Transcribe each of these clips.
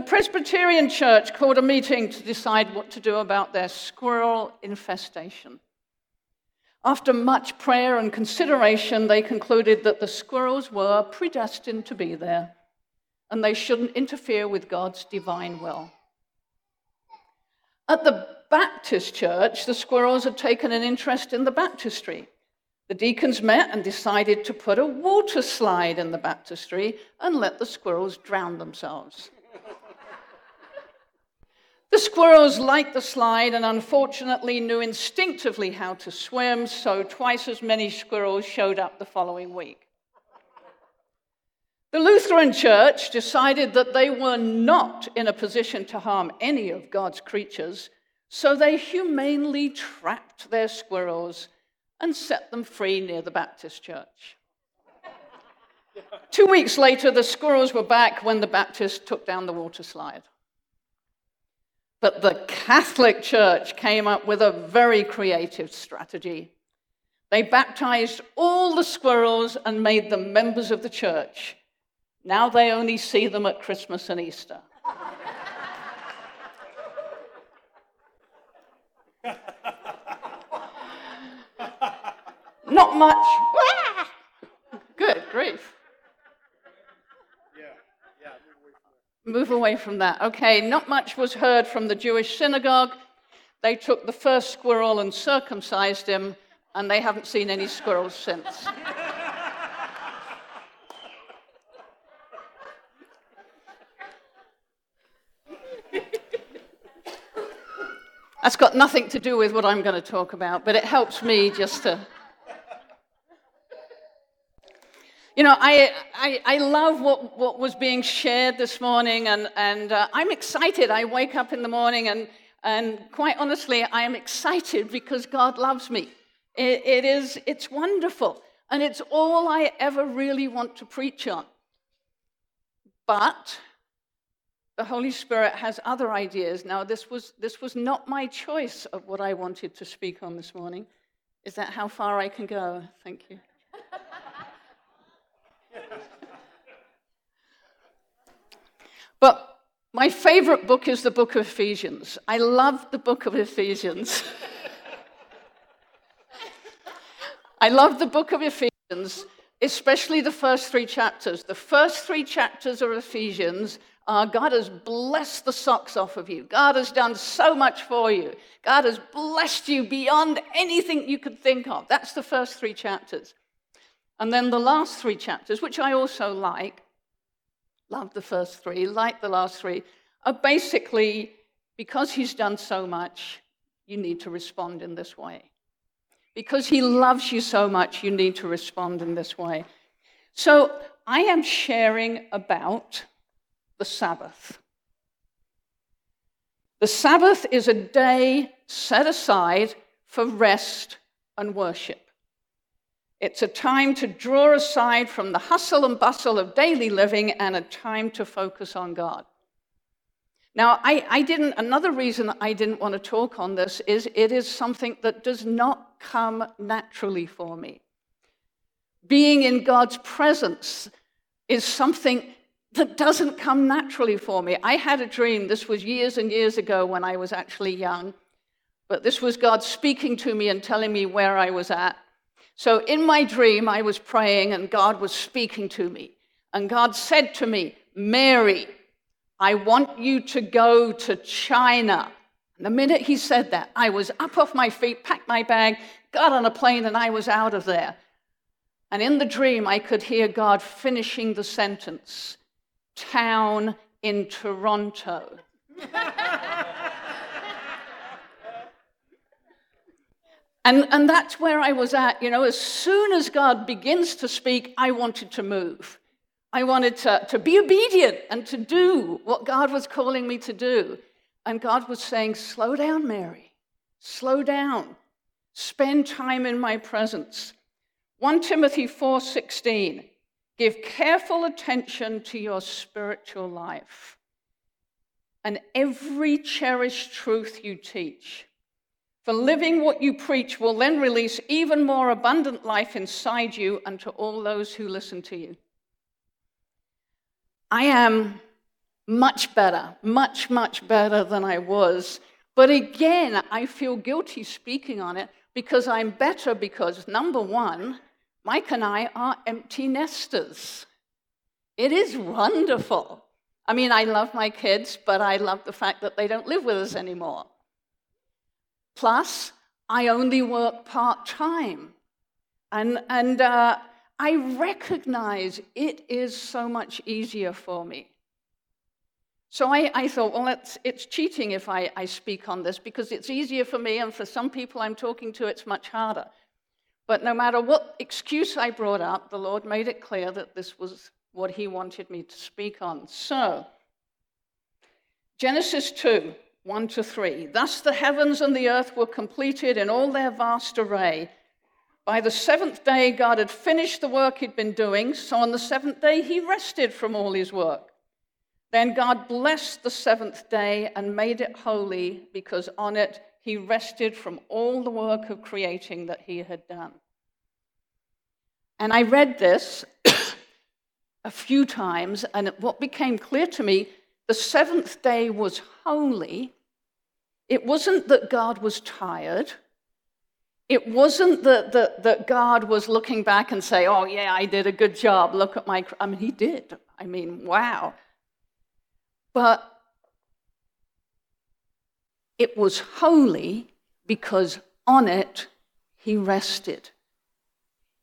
The Presbyterian Church called a meeting to decide what to do about their squirrel infestation. After much prayer and consideration, they concluded that the squirrels were predestined to be there and they shouldn't interfere with God's divine will. At the Baptist church, the squirrels had taken an interest in the baptistry. The deacons met and decided to put a water slide in the baptistry and let the squirrels drown themselves. The squirrels liked the slide and unfortunately knew instinctively how to swim, so twice as many squirrels showed up the following week. The Lutheran Church decided that they were not in a position to harm any of God's creatures, so they humanely trapped their squirrels and set them free near the Baptist church. Two weeks later, the squirrels were back when the Baptists took down the water slide. But the Catholic Church came up with a very creative strategy. They baptized all the squirrels and made them members of the church. Now they only see them at Christmas and Easter. Not much. Good grief. Move away from that. Okay, not much was heard from the Jewish synagogue. They took the first squirrel and circumcised him, and they haven't seen any squirrels since. That's got nothing to do with what I'm going to talk about, but it helps me just to You know, I, I, I, love what, what was being shared this morning, and, and uh, I'm excited. I wake up in the morning, and, and quite honestly, I am excited because God loves me. It, it is, it's wonderful, and it's all I ever really want to preach on. But the Holy Spirit has other ideas. Now, this was, this was not my choice of what I wanted to speak on this morning. Is that how far I can go? Thank you. But my favorite book is the book of Ephesians. I love the book of Ephesians. I love the book of Ephesians, especially the first three chapters. The first three chapters of Ephesians are God has blessed the socks off of you. God has done so much for you. God has blessed you beyond anything you could think of. That's the first three chapters. And then the last three chapters, which I also like, love the first three, like the last three, are basically because he's done so much, you need to respond in this way. Because he loves you so much, you need to respond in this way. So I am sharing about the Sabbath. The Sabbath is a day set aside for rest and worship. It's a time to draw aside from the hustle and bustle of daily living and a time to focus on God. Now, I, I, didn't, another reason I didn't want to talk on this is it is something that does not come naturally for me. Being in God's presence is something that doesn't come naturally for me. I had a dream, this was years and years ago when I was actually young, but this was God speaking to me and telling me where I was at. So in my dream, I was praying and God was speaking to me. And God said to me, Mary, I want you to go to China. And the minute he said that, I was up off my feet, packed my bag, got on a plane, and I was out of there. And in the dream, I could hear God finishing the sentence town in Toronto. And, and that's where I was at. You know, as soon as God begins to speak, I wanted to move. I wanted to, to be obedient and to do what God was calling me to do. And God was saying, Slow down, Mary. Slow down. Spend time in my presence. 1 Timothy 4:16 Give careful attention to your spiritual life and every cherished truth you teach for living what you preach will then release even more abundant life inside you and to all those who listen to you. I am much better, much, much better than I was. But again, I feel guilty speaking on it because I'm better because, number one, Mike and I are empty nesters. It is wonderful. I mean, I love my kids, but I love the fact that they don't live with us anymore. Plus, I only work part time. And, and uh, I recognize it is so much easier for me. So I, I thought, well, it's, it's cheating if I, I speak on this because it's easier for me, and for some people I'm talking to, it's much harder. But no matter what excuse I brought up, the Lord made it clear that this was what He wanted me to speak on. So, Genesis 2 1 to 3. Thus the heavens and the earth were completed in all their vast array. By the seventh day, God had finished the work he'd been doing, so on the seventh day, he rested from all his work. Then God blessed the seventh day and made it holy because on it he rested from all the work of creating that he had done. And I read this a few times, and what became clear to me the seventh day was holy. It wasn't that God was tired. It wasn't that, that, that God was looking back and say, oh, yeah, I did a good job. Look at my. I mean, he did. I mean, wow. But it was holy because on it he rested.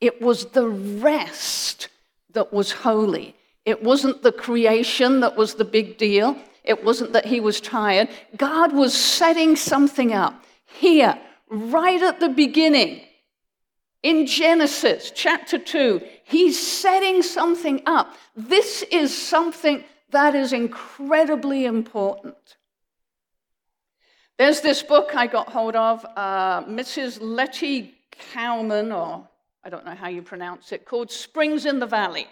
It was the rest that was holy. It wasn't the creation that was the big deal. It wasn't that he was tired. God was setting something up here, right at the beginning. In Genesis chapter 2, he's setting something up. This is something that is incredibly important. There's this book I got hold of, uh, Mrs. Lettie Cowman, or I don't know how you pronounce it, called Springs in the Valley.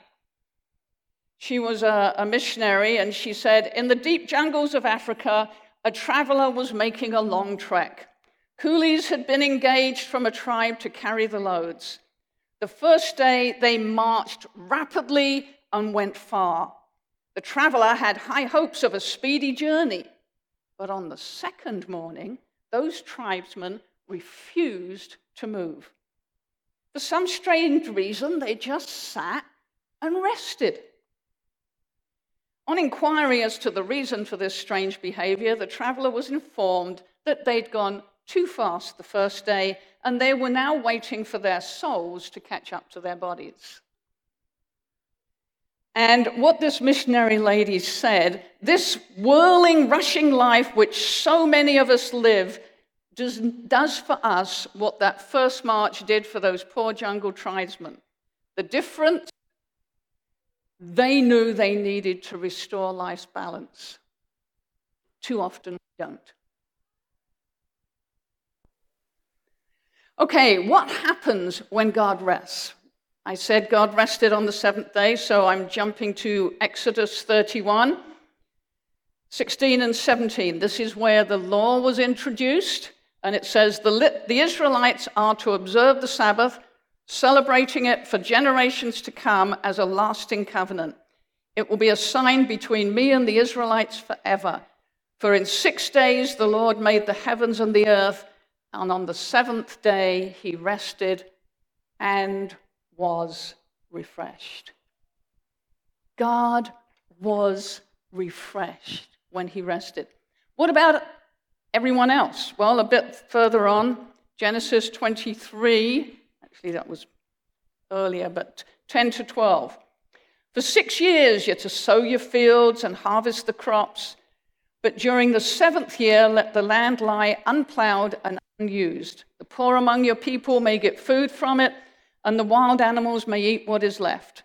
She was a, a missionary, and she said, In the deep jungles of Africa, a traveler was making a long trek. Coolies had been engaged from a tribe to carry the loads. The first day, they marched rapidly and went far. The traveler had high hopes of a speedy journey, but on the second morning, those tribesmen refused to move. For some strange reason, they just sat and rested. On inquiry as to the reason for this strange behavior, the traveler was informed that they'd gone too fast the first day and they were now waiting for their souls to catch up to their bodies. And what this missionary lady said this whirling, rushing life which so many of us live does, does for us what that first march did for those poor jungle tribesmen. The difference, they knew they needed to restore life's balance. Too often we don't. Okay, what happens when God rests? I said God rested on the seventh day, so I'm jumping to Exodus 31, 16 and 17. This is where the law was introduced, and it says the, the Israelites are to observe the Sabbath, celebrating it for generations to come as a lasting covenant. It will be a sign between me and the Israelites forever. For in six days the Lord made the heavens and the earth, and on the seventh day he rested and was refreshed. God was refreshed when he rested. What about everyone else? Well, a bit further on, Genesis 23, actually, that was earlier, but 10 to 12. For six years you're to sow your fields and harvest the crops, but during the seventh year let the land lie unplowed and unused. The poor among your people may get food from it and the wild animals may eat what is left.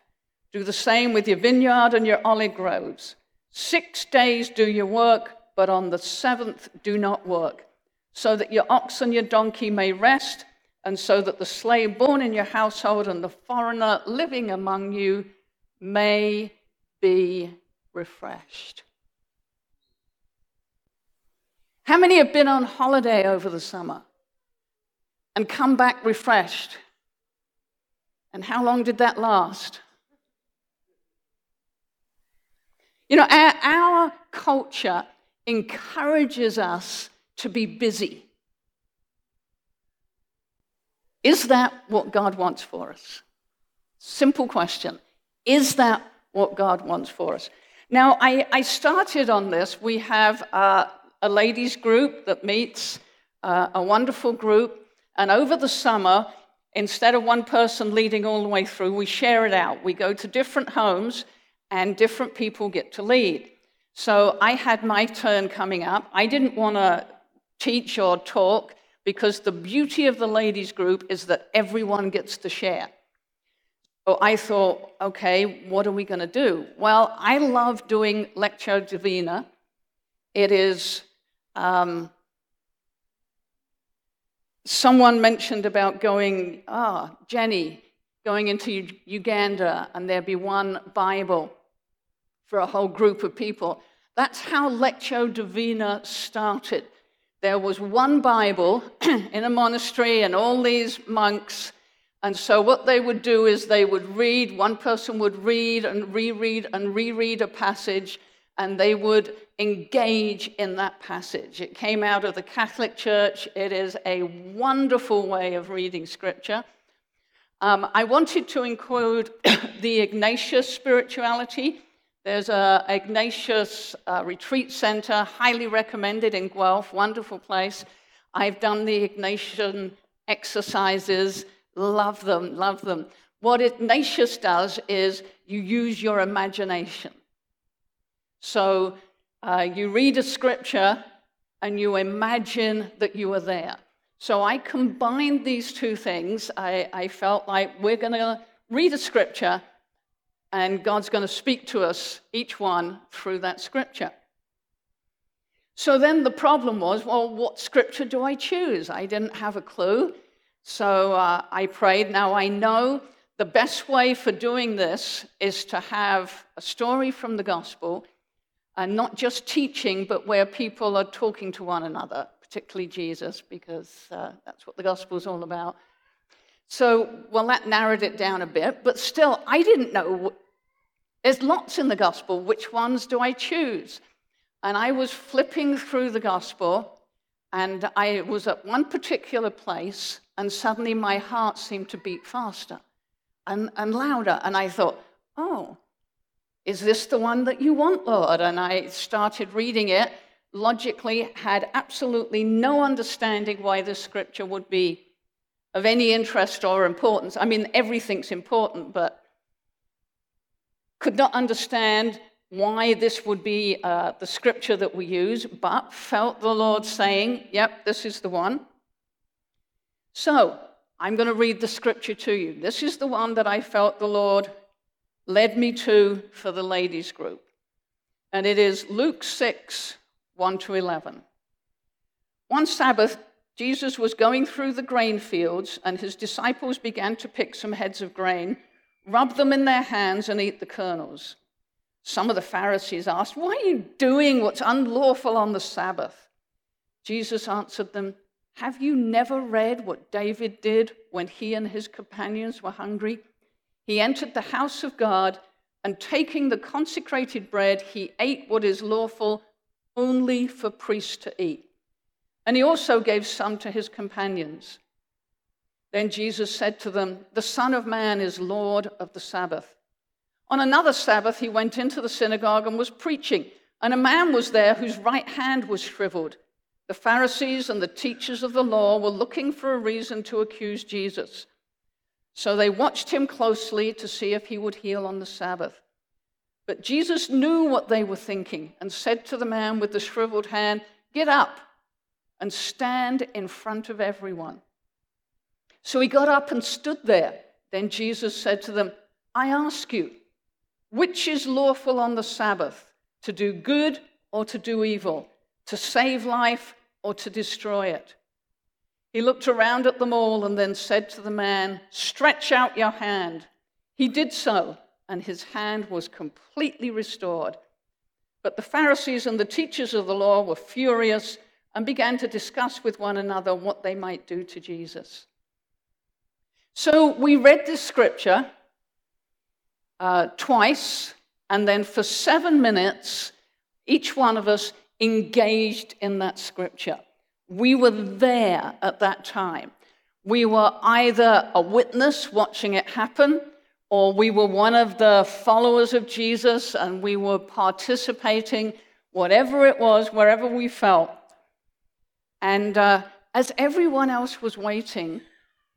Do the same with your vineyard and your olive groves. Six days do your work, but on the seventh do not work, so that your ox and your donkey may rest, and so that the slave born in your household and the foreigner living among you may be refreshed. How many have been on holiday over the summer and come back refreshed? And how long did that last? You know, our, our culture encourages us to be busy. Is that what God wants for us? Simple question. Is that what God wants for us? Now, I, I started on this. We have uh, a ladies' group that meets, uh, a wonderful group. And over the summer, instead of one person leading all the way through, we share it out. We go to different homes, and different people get to lead. So I had my turn coming up. I didn't want to teach or talk because the beauty of the ladies' group is that everyone gets to share. So I thought, okay, what are we going to do? Well, I love doing Lectio Divina. It is, um, someone mentioned about going, ah, oh, Jenny, going into Uganda and there'd be one Bible for a whole group of people. That's how Lectio Divina started. There was one Bible in a monastery, and all these monks. And so, what they would do is they would read, one person would read and reread and reread a passage, and they would engage in that passage. It came out of the Catholic Church. It is a wonderful way of reading scripture. Um, I wanted to include the Ignatius spirituality. There's a Ignatius uh, Retreat Center, highly recommended in Guelph, wonderful place. I've done the Ignatian exercises, love them, love them. What Ignatius does is you use your imagination. So uh, you read a scripture and you imagine that you are there. So I combined these two things. I, I felt like we're going to read a scripture and God's going to speak to us, each one, through that scripture. So then the problem was well, what scripture do I choose? I didn't have a clue. So uh, I prayed. Now I know the best way for doing this is to have a story from the gospel and not just teaching, but where people are talking to one another, particularly Jesus, because uh, that's what the gospel is all about. So, well, that narrowed it down a bit, but still, I didn't know. There's lots in the gospel. Which ones do I choose? And I was flipping through the gospel, and I was at one particular place, and suddenly my heart seemed to beat faster and, and louder. And I thought, oh, is this the one that you want, Lord? And I started reading it, logically, had absolutely no understanding why this scripture would be of any interest or importance. I mean, everything's important, but could not understand why this would be uh, the scripture that we use, but felt the Lord saying, Yep, this is the one. So I'm going to read the scripture to you. This is the one that I felt the Lord led me to for the ladies' group. And it is Luke 6 1 to 11. One Sabbath, Jesus was going through the grain fields, and his disciples began to pick some heads of grain, rub them in their hands, and eat the kernels. Some of the Pharisees asked, Why are you doing what's unlawful on the Sabbath? Jesus answered them, Have you never read what David did when he and his companions were hungry? He entered the house of God, and taking the consecrated bread, he ate what is lawful only for priests to eat and he also gave some to his companions. Then Jesus said to them, The Son of Man is Lord of the Sabbath. On another Sabbath, he went into the synagogue and was preaching, and a man was there whose right hand was shriveled. The Pharisees and the teachers of the law were looking for a reason to accuse Jesus. So they watched him closely to see if he would heal on the Sabbath. But Jesus knew what they were thinking and said to the man with the shriveled hand, Get up and stand in front of everyone. So he got up and stood there. Then Jesus said to them, I ask you, which is lawful on the Sabbath, to do good or to do evil, to save life or to destroy it? He looked around at them all and then said to the man, Stretch out your hand. He did so, and his hand was completely restored. But the Pharisees and the teachers of the law were furious and began to discuss with one another what they might do to Jesus. So we read this scripture uh, twice, And then for seven minutes, each one of us engaged in that scripture. We were there at that time. We were either a witness watching it happen, or we were one of the followers of Jesus and we were participating, whatever it was, wherever we felt. And uh, as everyone else was waiting,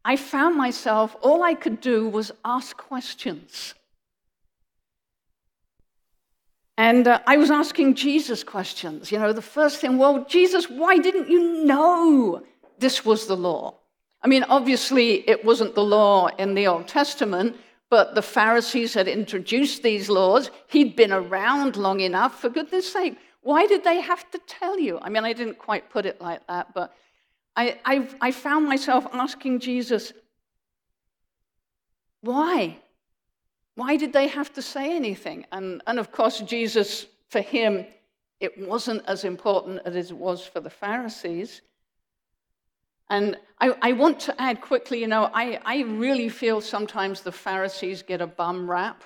I found myself, all I could do was ask questions. And uh, I was asking Jesus questions. You know, the first thing, well, Jesus, why didn't you know this was the law? I mean, obviously, it wasn't the law in the Old Testament, but the Pharisees had introduced these laws. He'd been around long enough. For goodness sake, why did they have to tell you? I mean, I didn't quite put it like that, but I, I, I found myself asking Jesus, why? Why did they have to say anything? And, and of course, Jesus, for him, it wasn't as important as it was for the Pharisees. And I, I, want to add quickly, you know, I, I really feel sometimes the Pharisees get a bum rap.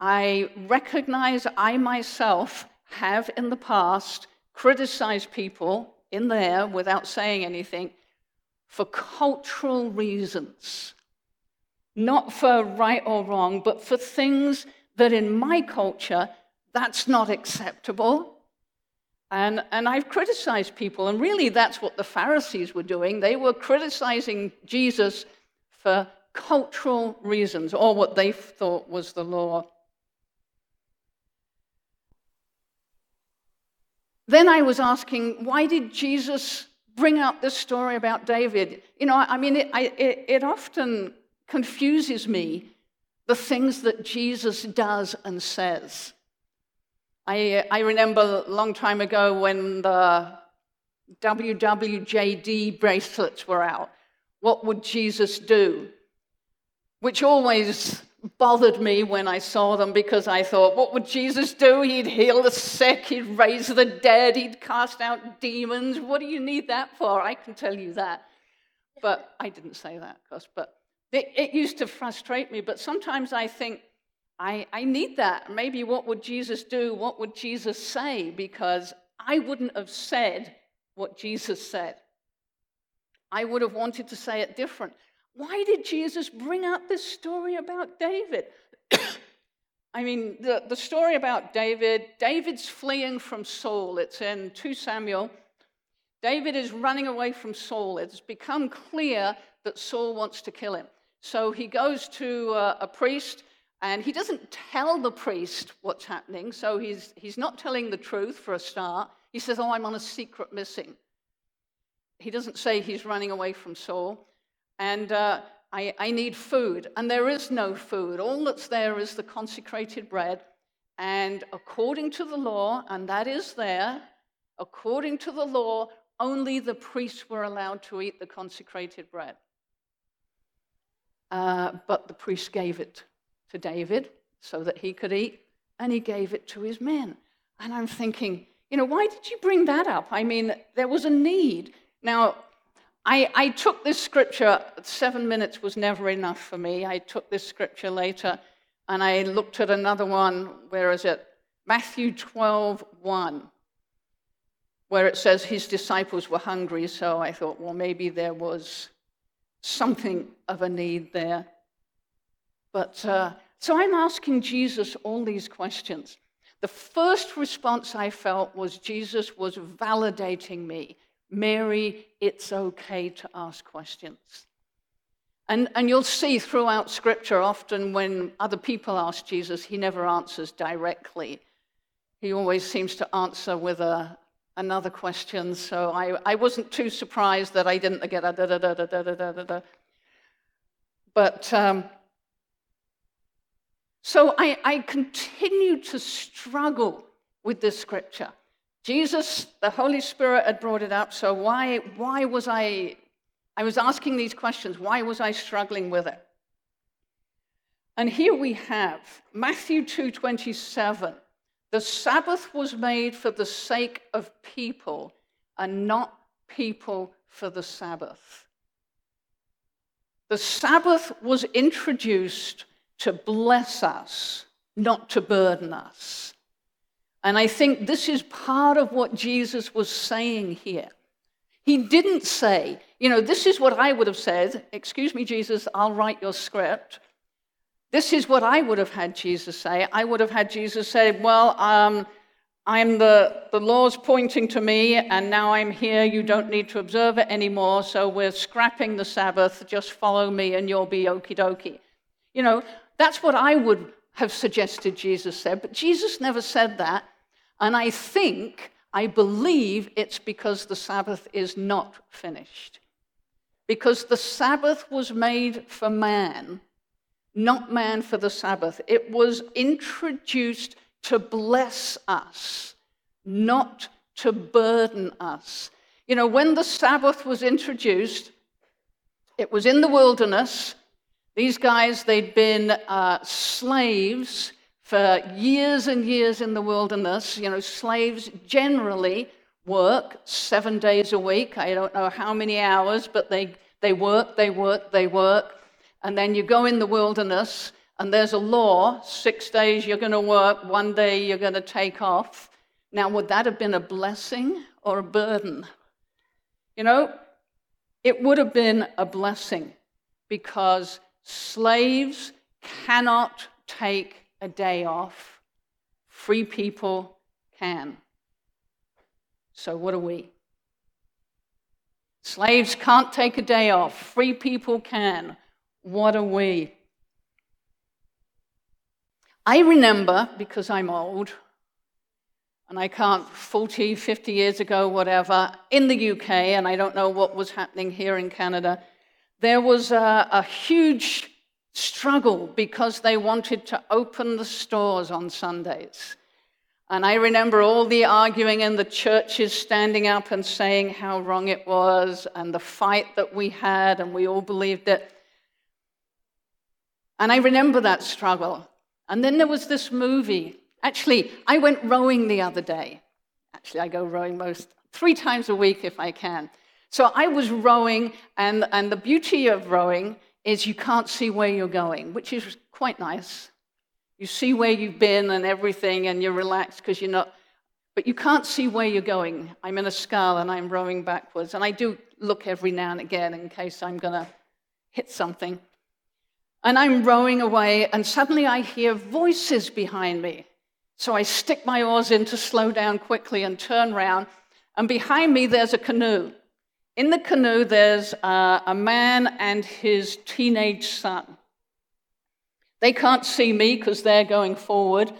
I recognize I myself have in the past criticized people in there without saying anything for cultural reasons not for right or wrong, but for things that in my culture, that's not acceptable. And, and I've criticized people, and really that's what the Pharisees were doing. They were criticizing Jesus for cultural reasons, or what they thought was the law. Then I was asking, why did Jesus bring up this story about David? You know, I mean, it, I, it, it often confuses me the things that Jesus does and says. I, I remember a long time ago when the WWJD bracelets were out. What would Jesus do? Which always bothered me when I saw them because I thought, what would Jesus do? He'd heal the sick, he'd raise the dead, he'd cast out demons. What do you need that for? I can tell you that. But I didn't say that, of course. But it, it used to frustrate me, but sometimes I think, I, I need that. Maybe what would Jesus do? What would Jesus say? Because I wouldn't have said what Jesus said. I would have wanted to say it different. Why did Jesus bring up this story about David? I mean, the, the story about David, David's fleeing from Saul. It's in 2 Samuel. David is running away from Saul. It's become clear that Saul wants to kill him. So he goes to uh, a priest and he doesn't tell the priest what's happening. So he's, he's not telling the truth for a start. He says, Oh, I'm on a secret missing. He doesn't say he's running away from Saul. And uh, I, I need food. And there is no food. All that's there is the consecrated bread. And according to the law, and that is there, according to the law, only the priests were allowed to eat the consecrated bread. Uh, but the priest gave it to David so that he could eat, and he gave it to his men. And I'm thinking, you know, why did you bring that up? I mean, there was a need. Now, I, I took this scripture, seven minutes was never enough for me. I took this scripture later and I looked at another one. Where is it? Matthew 12, 1, where it says his disciples were hungry. So I thought, well, maybe there was something of a need there. But uh, so I'm asking Jesus all these questions. The first response I felt was Jesus was validating me. Mary, it's okay to ask questions. And, and you'll see throughout Scripture, often when other people ask Jesus, he never answers directly. He always seems to answer with a, another question. So I, I wasn't too surprised that I didn't get a da da da da da da da da. But um, so I, I continued to struggle with this scripture. Jesus, the Holy Spirit had brought it up. So why, why was I, I was asking these questions. Why was I struggling with it? And here we have Matthew 2:27. The Sabbath was made for the sake of people and not people for the Sabbath. The Sabbath was introduced to bless us, not to burden us. And I think this is part of what Jesus was saying here. He didn't say, you know, this is what I would have said. Excuse me, Jesus, I'll write your script. This is what I would have had Jesus say. I would have had Jesus say, well, um, I'm the, the law's pointing to me, and now I'm here. You don't need to observe it anymore, so we're scrapping the Sabbath. Just follow me, and you'll be okie dokie. You know, that's what I would have suggested Jesus said, but Jesus never said that. And I think, I believe it's because the Sabbath is not finished. Because the Sabbath was made for man, not man for the Sabbath. It was introduced to bless us, not to burden us. You know, when the Sabbath was introduced, it was in the wilderness. These guys, they'd been uh, slaves for years and years in the wilderness. You know, slaves generally work seven days a week. I don't know how many hours, but they, they work, they work, they work. And then you go in the wilderness, and there's a law six days you're going to work, one day you're going to take off. Now, would that have been a blessing or a burden? You know, it would have been a blessing because slaves cannot take a day off, free people can. So, what are we? Slaves can't take a day off, free people can. What are we? I remember, because I'm old, and I can't, 40, 50 years ago, whatever, in the UK, and I don't know what was happening here in Canada, there was a, a huge struggle because they wanted to open the stores on Sundays. And I remember all the arguing in the churches standing up and saying how wrong it was, and the fight that we had, and we all believed it. And I remember that struggle. And then there was this movie. Actually, I went rowing the other day. Actually, I go rowing most three times a week if I can. So I was rowing, and, and the beauty of rowing is you can't see where you're going, which is quite nice. You see where you've been and everything, and you're relaxed because you're not, but you can't see where you're going. I'm in a scull and I'm rowing backwards, and I do look every now and again in case I'm going to hit something. And I'm rowing away, and suddenly I hear voices behind me. So I stick my oars in to slow down quickly and turn around, and behind me there's a canoe. In the canoe, there's uh, a man and his teenage son. They can't see me because they're going forward.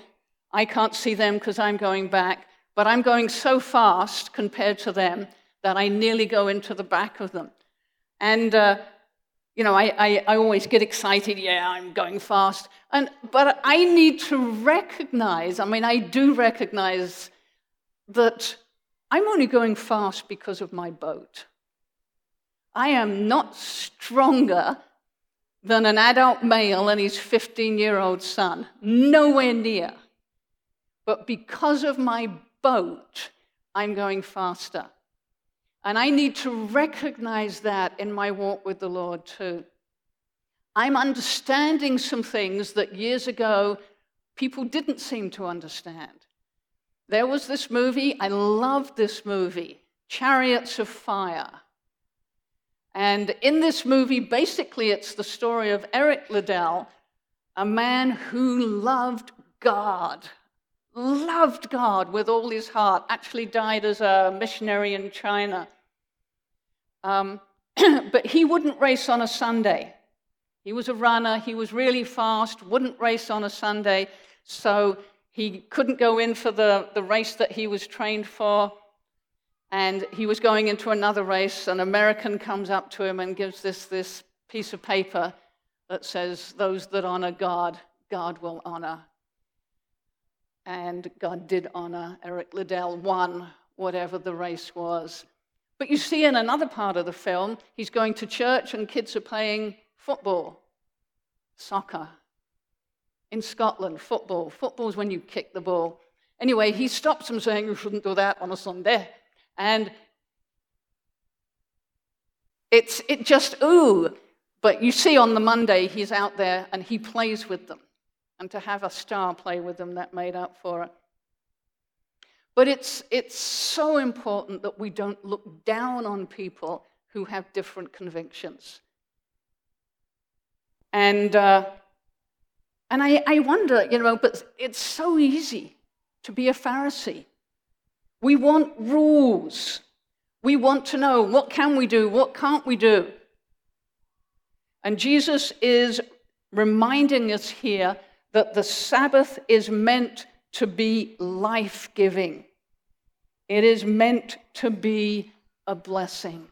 I can't see them because I'm going back. But I'm going so fast compared to them that I nearly go into the back of them. And, uh, you know, I, I, I always get excited. Yeah, I'm going fast. And, but I need to recognize, I mean, I do recognize that I'm only going fast because of my boat. I am not stronger than an adult male and his 15 year old son. Nowhere near. But because of my boat, I'm going faster. And I need to recognize that in my walk with the Lord too. I'm understanding some things that years ago people didn't seem to understand. There was this movie, I loved this movie, Chariots of Fire. And in this movie, basically, it's the story of Eric Liddell, a man who loved God, loved God with all his heart, actually died as a missionary in China. Um, but he wouldn't race on a Sunday. He was a runner, he was really fast, wouldn't race on a Sunday, so he couldn't go in for the, the race that he was trained for. And he was going into another race. An American comes up to him and gives this, this piece of paper that says, Those that honor God, God will honor. And God did honor. Eric Liddell won whatever the race was. But you see, in another part of the film, he's going to church and kids are playing football, soccer. In Scotland, football. Football is when you kick the ball. Anyway, he stops them saying, You shouldn't do that on a Sunday. And it's it just ooh. But you see on the Monday he's out there and he plays with them. and to have a star play with them that made up for it. But it's, it's so important that we don't look down on people who have different convictions. And, uh, and I, I wonder, you know, but it's so easy to be a Pharisee. We want rules. We want to know what can we do, what can't we do. And Jesus is reminding us here that the Sabbath is meant to be life giving, it is meant to be a blessing.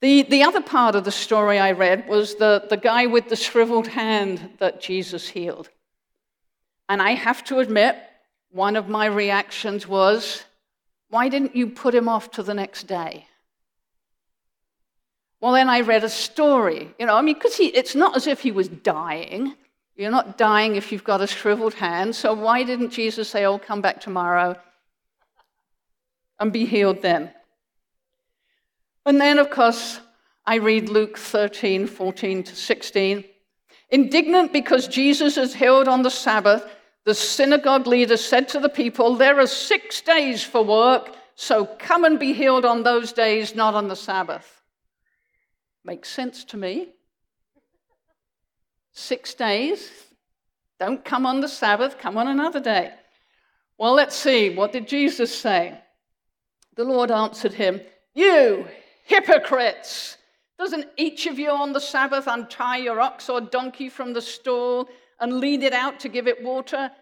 The, the other part of the story I read was the, the guy with the shriveled hand that Jesus healed. And I have to admit, one of my reactions was, why didn't you put him off to the next day? Well, then I read a story. You know, I mean, because it's not as if he was dying. You're not dying if you've got a shriveled hand. So why didn't Jesus say, oh, come back tomorrow and be healed then? And then, of course, I read Luke 13, 14 to 16. Indignant because Jesus is healed on the Sabbath, the synagogue leader said to the people, There are six days for work, so come and be healed on those days, not on the Sabbath. Makes sense to me. Six days. Don't come on the Sabbath, come on another day. Well, let's see. What did Jesus say? The Lord answered him, You hypocrites! Doesn't each of you on the Sabbath untie your ox or donkey from the stall and lead it out to give it water?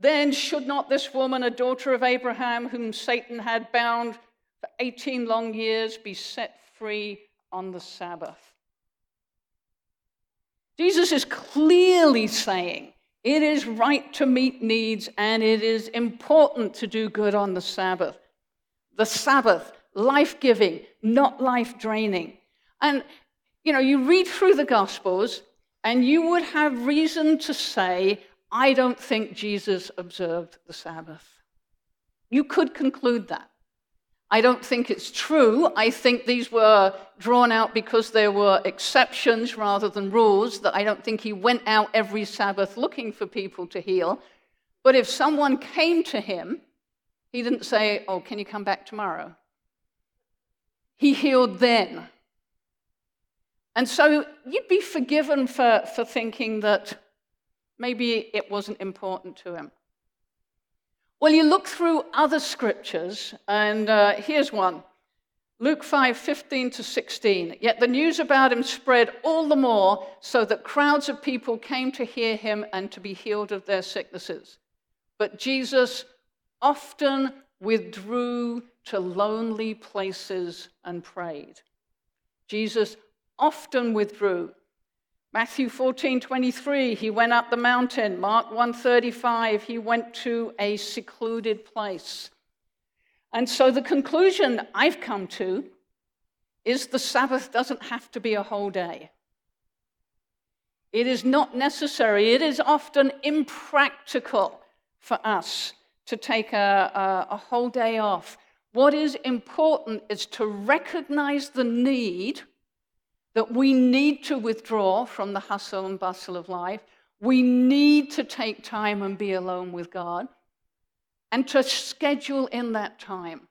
Then should not this woman, a daughter of Abraham, whom Satan had bound for 18 long years, be set free on the Sabbath? Jesus is clearly saying it is right to meet needs and it is important to do good on the Sabbath. The Sabbath, life giving, not life draining. And, you know, you read through the Gospels and you would have reason to say, I don't think Jesus observed the Sabbath. You could conclude that. I don't think it's true. I think these were drawn out because there were exceptions rather than rules, that I don't think he went out every Sabbath looking for people to heal. But if someone came to him, he didn't say, Oh, can you come back tomorrow? He healed then. And so you'd be forgiven for, for thinking that maybe it wasn't important to him. Well, you look through other scriptures, and uh, here's one Luke 5 15 to 16. Yet the news about him spread all the more, so that crowds of people came to hear him and to be healed of their sicknesses. But Jesus often withdrew to lonely places and prayed. Jesus often withdrew. Matthew 14, 23, he went up the mountain. Mark 135, he went to a secluded place. And so the conclusion I've come to is the Sabbath doesn't have to be a whole day. It is not necessary, it is often impractical for us to take a, a, a whole day off. What is important is to recognize the need that we need to withdraw from the hustle and bustle of life. We need to take time and be alone with God and to schedule in that time.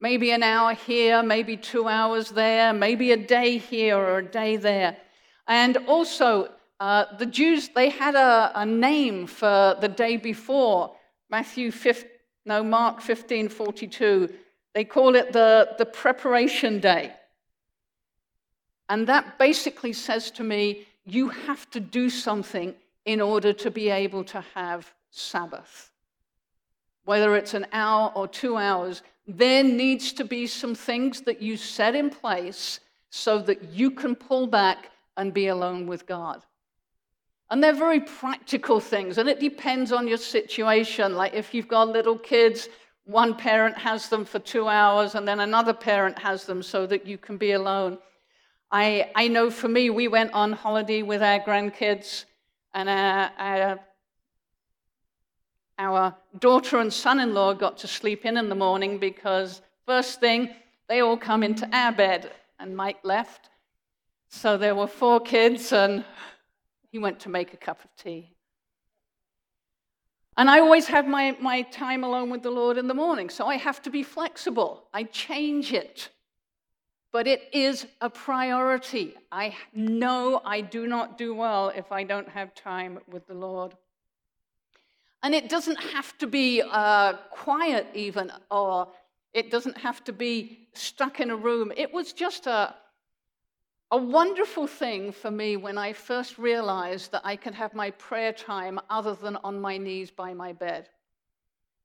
Maybe an hour here, maybe two hours there, maybe a day here or a day there. And also, uh, the Jews, they had a, a, name for the day before. Matthew 5, no, Mark 15, 42. They call it the, the preparation day. And that basically says to me, you have to do something in order to be able to have Sabbath. Whether it's an hour or two hours, there needs to be some things that you set in place so that you can pull back and be alone with God. And they're very practical things, and it depends on your situation. Like if you've got little kids, one parent has them for two hours, and then another parent has them so that you can be alone. I, I know for me, we went on holiday with our grandkids, and our, our, our daughter and son in law got to sleep in in the morning because, first thing, they all come into our bed, and Mike left. So there were four kids, and He went to make a cup of tea. And I always have my, my time alone with the Lord in the morning, so I have to be flexible. I change it. But it is a priority. I know I do not do well if I don't have time with the Lord. And it doesn't have to be uh, quiet, even, or it doesn't have to be stuck in a room. It was just a, a wonderful thing for me when I first realized that I could have my prayer time other than on my knees by my bed.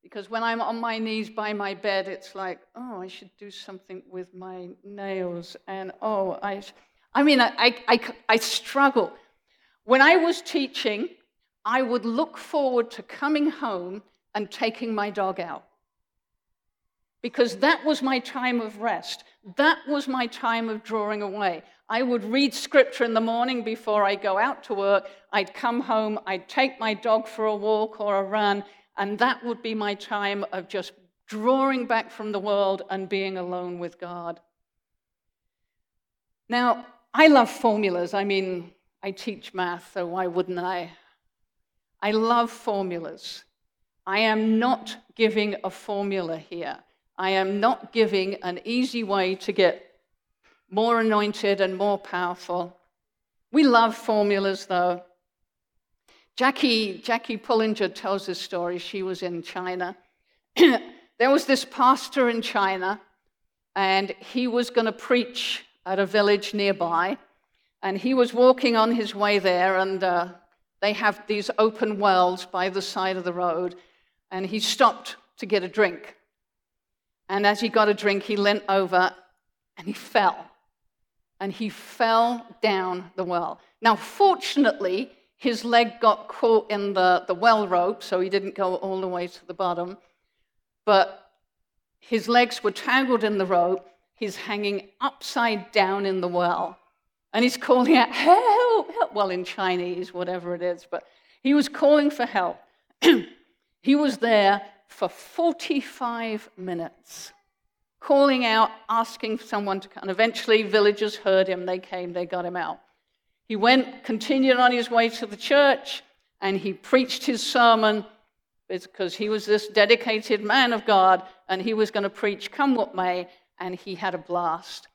Because when I'm on my knees by my bed, it's like, oh, I should do something with my nails. And oh, I, I mean, I, I, I, I struggle. When I was teaching, I would look forward to coming home and taking my dog out. Because that was my time of rest. That was my time of drawing away. I would read scripture in the morning before I go out to work. I'd come home, I'd take my dog for a walk or a run, and that would be my time of just drawing back from the world and being alone with God. Now, I love formulas. I mean, I teach math, so why wouldn't I? I love formulas. I am not giving a formula here. I am not giving an easy way to get more anointed and more powerful. We love formulas, though. Jackie, Jackie Pullinger tells this story. She was in China. there was this pastor in China, and he was going to preach at a village nearby. And he was walking on his way there, and uh, they have these open wells by the side of the road. And he stopped to get a drink. And as he got a drink, he leant over and he fell. And he fell down the well. Now, fortunately, his leg got caught in the, the well rope, so he didn't go all the way to the bottom. But his legs were tangled in the rope. He's hanging upside down in the well. And he's calling out, help, help. Well, in Chinese, whatever it is, but he was calling for help. he was there for 45 minutes, calling out, asking someone to come. And Eventually, villagers heard him. They came, they got him out. He went, continued on his way to the church, and he preached his sermon because he was this dedicated man of God, and he was going to preach come what may, and he had a blast.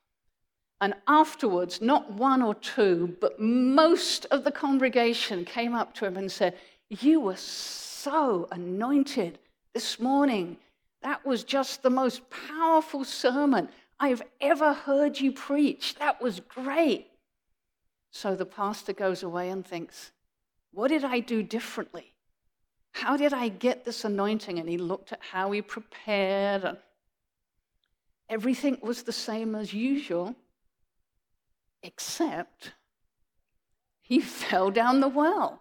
And afterwards, not one or two, but most of the congregation came up to him and said, You were so anointed this morning. That was just the most powerful sermon I've ever heard you preach. That was great. So the pastor goes away and thinks, What did I do differently? How did I get this anointing? And he looked at how he prepared, and everything was the same as usual, except he fell down the well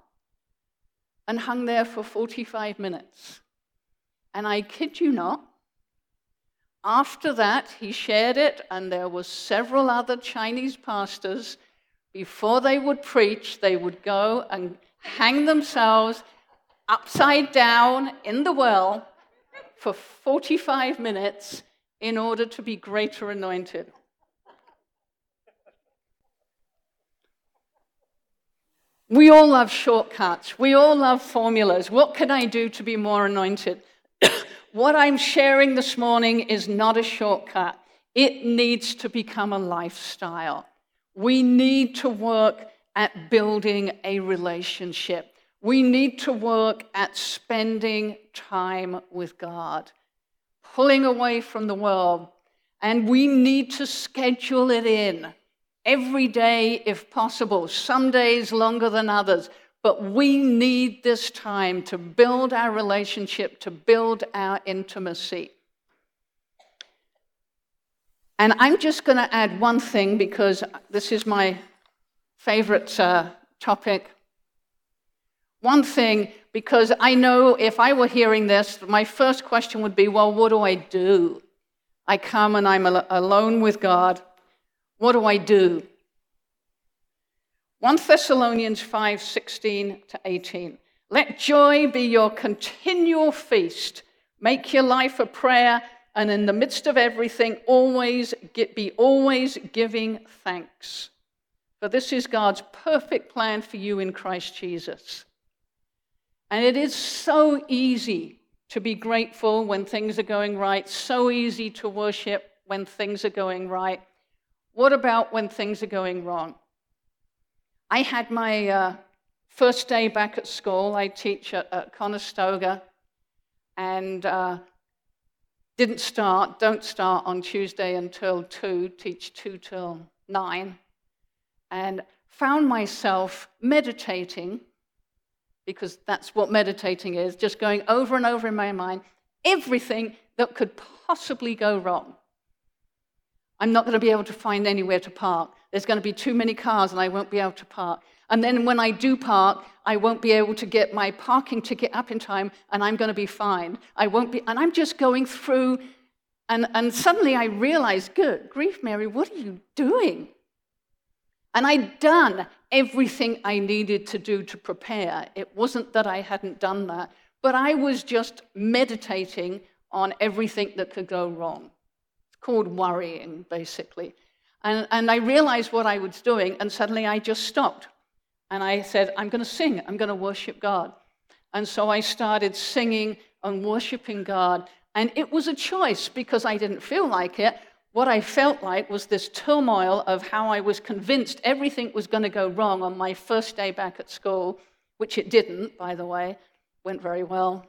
and hung there for 45 minutes. And I kid you not, after that, he shared it, and there were several other Chinese pastors before they would preach, they would go and hang themselves upside down in the well for 45 minutes in order to be greater anointed. We all love shortcuts. We all love formulas. What can I do to be more anointed? what I'm sharing this morning is not a shortcut. It needs to become a lifestyle. We need to work at building a relationship. We need to work at spending time with God, pulling away from the world. And we need to schedule it in every day if possible, some days longer than others. But we need this time to build our relationship, to build our intimacy. And I'm just going to add one thing because this is my favorite uh, topic. One thing, because I know if I were hearing this, my first question would be well, what do I do? I come and I'm al- alone with God. What do I do? 1 Thessalonians 5 16 to 18. Let joy be your continual feast. Make your life a prayer and in the midst of everything, always get, be always giving thanks. for this is God's perfect plan for you in Christ Jesus. And it is so easy to be grateful when things are going right, so easy to worship when things are going right. What about when things are going wrong? I had my uh, first day back at school. I teach at, at Conestoga and uh, didn't start, don't start on Tuesday until 2, teach 2 till 9 and found myself meditating, because that's what meditating is, just going over and over in my mind everything that could possibly go wrong. I'm not going to be able to find anywhere to park. There's going to be too many cars and I won't be able to park. And then when I do park, I won't be able to get my parking ticket up in time and I'm going to be fined. I won't be, and I'm just going through, and, and suddenly I realize, good grief, Mary, what are you doing? And I'd done everything I needed to do to prepare. It wasn't that I hadn't done that, but I was just meditating on everything that could go wrong. It's called worrying, basically. And, and I realized what I was doing, and suddenly I just stopped. And I said, I'm going to sing, I'm going to worship God. And so I started singing and worshiping God. And it was a choice because I didn't feel like it. What I felt like was this turmoil of how I was convinced everything was going to go wrong on my first day back at school, which it didn't, by the way. Went very well,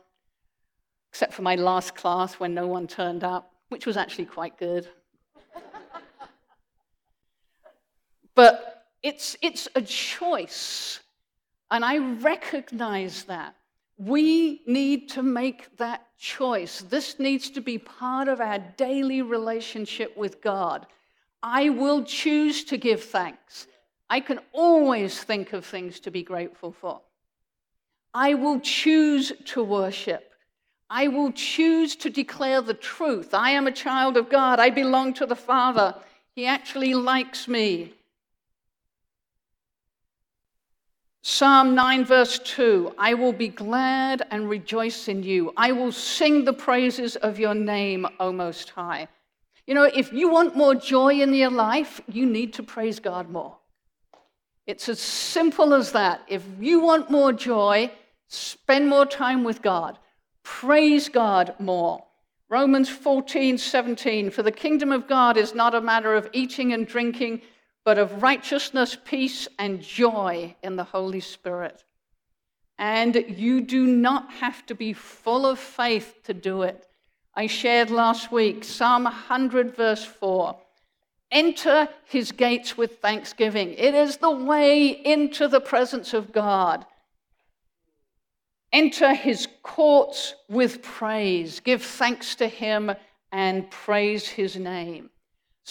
except for my last class when no one turned up, which was actually quite good. but it's, it's a choice, and I recognize that. We need to make that choice. This needs to be part of our daily relationship with God. I will choose to give thanks. I can always think of things to be grateful for. I will choose to worship. I will choose to declare the truth. I am a child of God. I belong to the Father. He actually likes me. Psalm 9, verse 2 I will be glad and rejoice in you. I will sing the praises of your name, O Most High. You know, if you want more joy in your life, you need to praise God more. It's as simple as that. If you want more joy, spend more time with God, praise God more. Romans 14, 17 For the kingdom of God is not a matter of eating and drinking but of righteousness, peace, and joy in the Holy Spirit. And you do not have to be full of faith to do it. I shared last week Psalm 100, verse 4. Enter his gates with thanksgiving. It is the way into the presence of God. Enter his courts with praise. Give thanks to him and praise his name.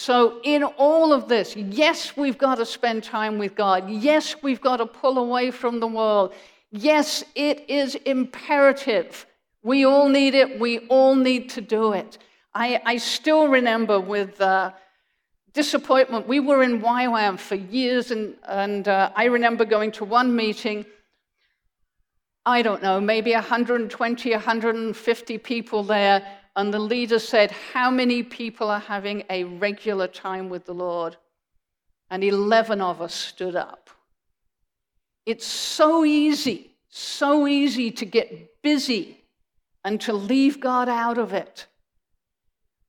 So, in all of this, yes, we've got to spend time with God. Yes, we've got to pull away from the world. Yes, it is imperative. We all need it. We all need to do it. I, I still remember with uh, disappointment, we were in YWAM for years, and, and uh, I remember going to one meeting. I don't know, maybe 120, 150 people there and the leader said, How many people are having a regular time with the Lord? And 11 of us stood up. It's so easy, so easy to get busy and to leave God out of it.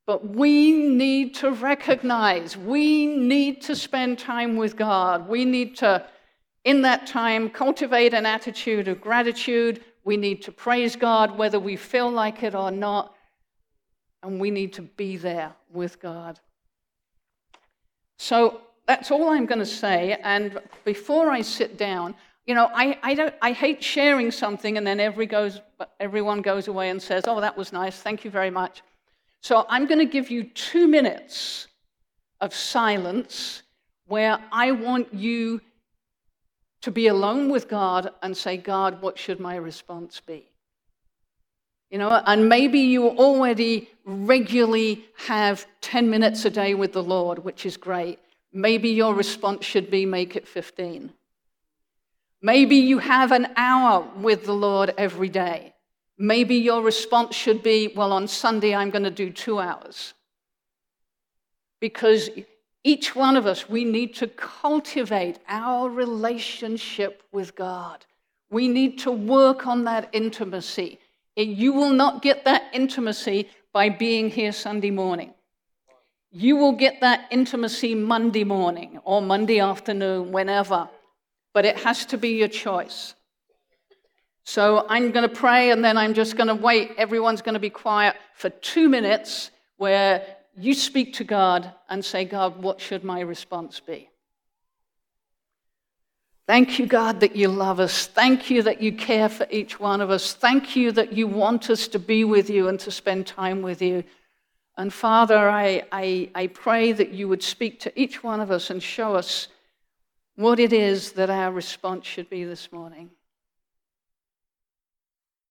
But we need to recognize, we need to spend time with God. We need to, in that time, cultivate an attitude of gratitude. We need to praise God whether we feel like it or not and we need to be there with God. So that's all I'm going to say. And before I sit down, you know, I, I, don't, I hate sharing something and then every goes, everyone goes away and says, oh, that was nice, thank you very much. So I'm going to give you two minutes of silence where I want you to be alone with God and say, God, what should my response be? You know, and maybe you already regularly have 10 minutes a day with the Lord, which is great. Maybe your response should be make it 15. Maybe you have an hour with the Lord every day. Maybe your response should be, well, on Sunday I'm going to do two hours. Because Each one of us, we need to cultivate our relationship with God. We need to work on that intimacy. You will not get that intimacy by being here Sunday morning. You will get that intimacy Monday morning or Monday afternoon, whenever. But it has to be your choice. So I'm going to pray and then I'm just going to wait. Everyone's going to be quiet for two minutes where you speak to God and say, God, what should my response be? Thank you, God, that you love us. Thank you that you care for each one of us. Thank you that you want us to be with you and to spend time with you. And Father, I, I, I pray that you would speak to each one of us and show us what it is that our response should be this morning.